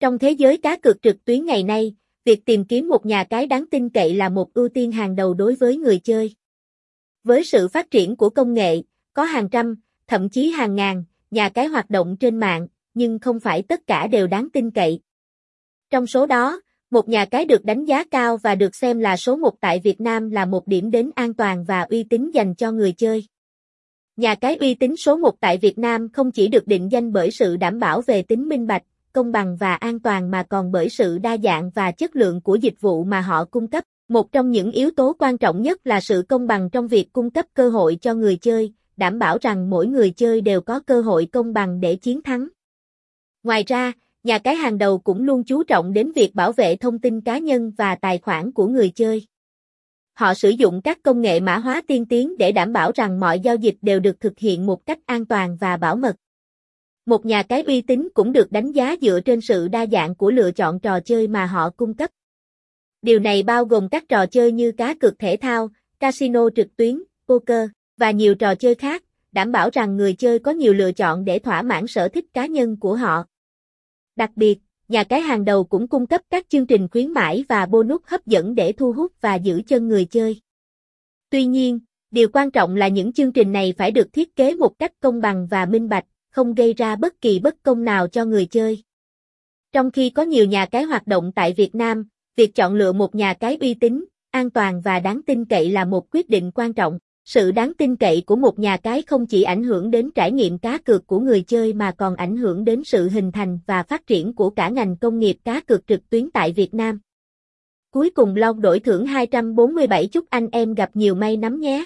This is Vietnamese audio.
Trong thế giới cá cược trực tuyến ngày nay, việc tìm kiếm một nhà cái đáng tin cậy là một ưu tiên hàng đầu đối với người chơi. Với sự phát triển của công nghệ, có hàng trăm, thậm chí hàng ngàn, nhà cái hoạt động trên mạng, nhưng không phải tất cả đều đáng tin cậy. Trong số đó, một nhà cái được đánh giá cao và được xem là số một tại Việt Nam là một điểm đến an toàn và uy tín dành cho người chơi. Nhà cái uy tín số một tại Việt Nam không chỉ được định danh bởi sự đảm bảo về tính minh bạch, công bằng và an toàn mà còn bởi sự đa dạng và chất lượng của dịch vụ mà họ cung cấp. Một trong những yếu tố quan trọng nhất là sự công bằng trong việc cung cấp cơ hội cho người chơi, đảm bảo rằng mỗi người chơi đều có cơ hội công bằng để chiến thắng. Ngoài ra, nhà cái hàng đầu cũng luôn chú trọng đến việc bảo vệ thông tin cá nhân và tài khoản của người chơi. Họ sử dụng các công nghệ mã hóa tiên tiến để đảm bảo rằng mọi giao dịch đều được thực hiện một cách an toàn và bảo mật. Một nhà cái uy tín cũng được đánh giá dựa trên sự đa dạng của lựa chọn trò chơi mà họ cung cấp. Điều này bao gồm các trò chơi như cá cược thể thao, casino trực tuyến, poker và nhiều trò chơi khác, đảm bảo rằng người chơi có nhiều lựa chọn để thỏa mãn sở thích cá nhân của họ. Đặc biệt, nhà cái hàng đầu cũng cung cấp các chương trình khuyến mãi và bonus hấp dẫn để thu hút và giữ chân người chơi. Tuy nhiên, điều quan trọng là những chương trình này phải được thiết kế một cách công bằng và minh bạch, không gây ra bất kỳ bất công nào cho người chơi. Trong khi có nhiều nhà cái hoạt động tại Việt Nam, việc chọn lựa một nhà cái uy tín, an toàn và đáng tin cậy là một quyết định quan trọng. Sự đáng tin cậy của một nhà cái không chỉ ảnh hưởng đến trải nghiệm cá cược của người chơi mà còn ảnh hưởng đến sự hình thành và phát triển của cả ngành công nghiệp cá cược trực tuyến tại Việt Nam. Cuối cùng long đổi thưởng 247 chúc anh em gặp nhiều may mắn nhé.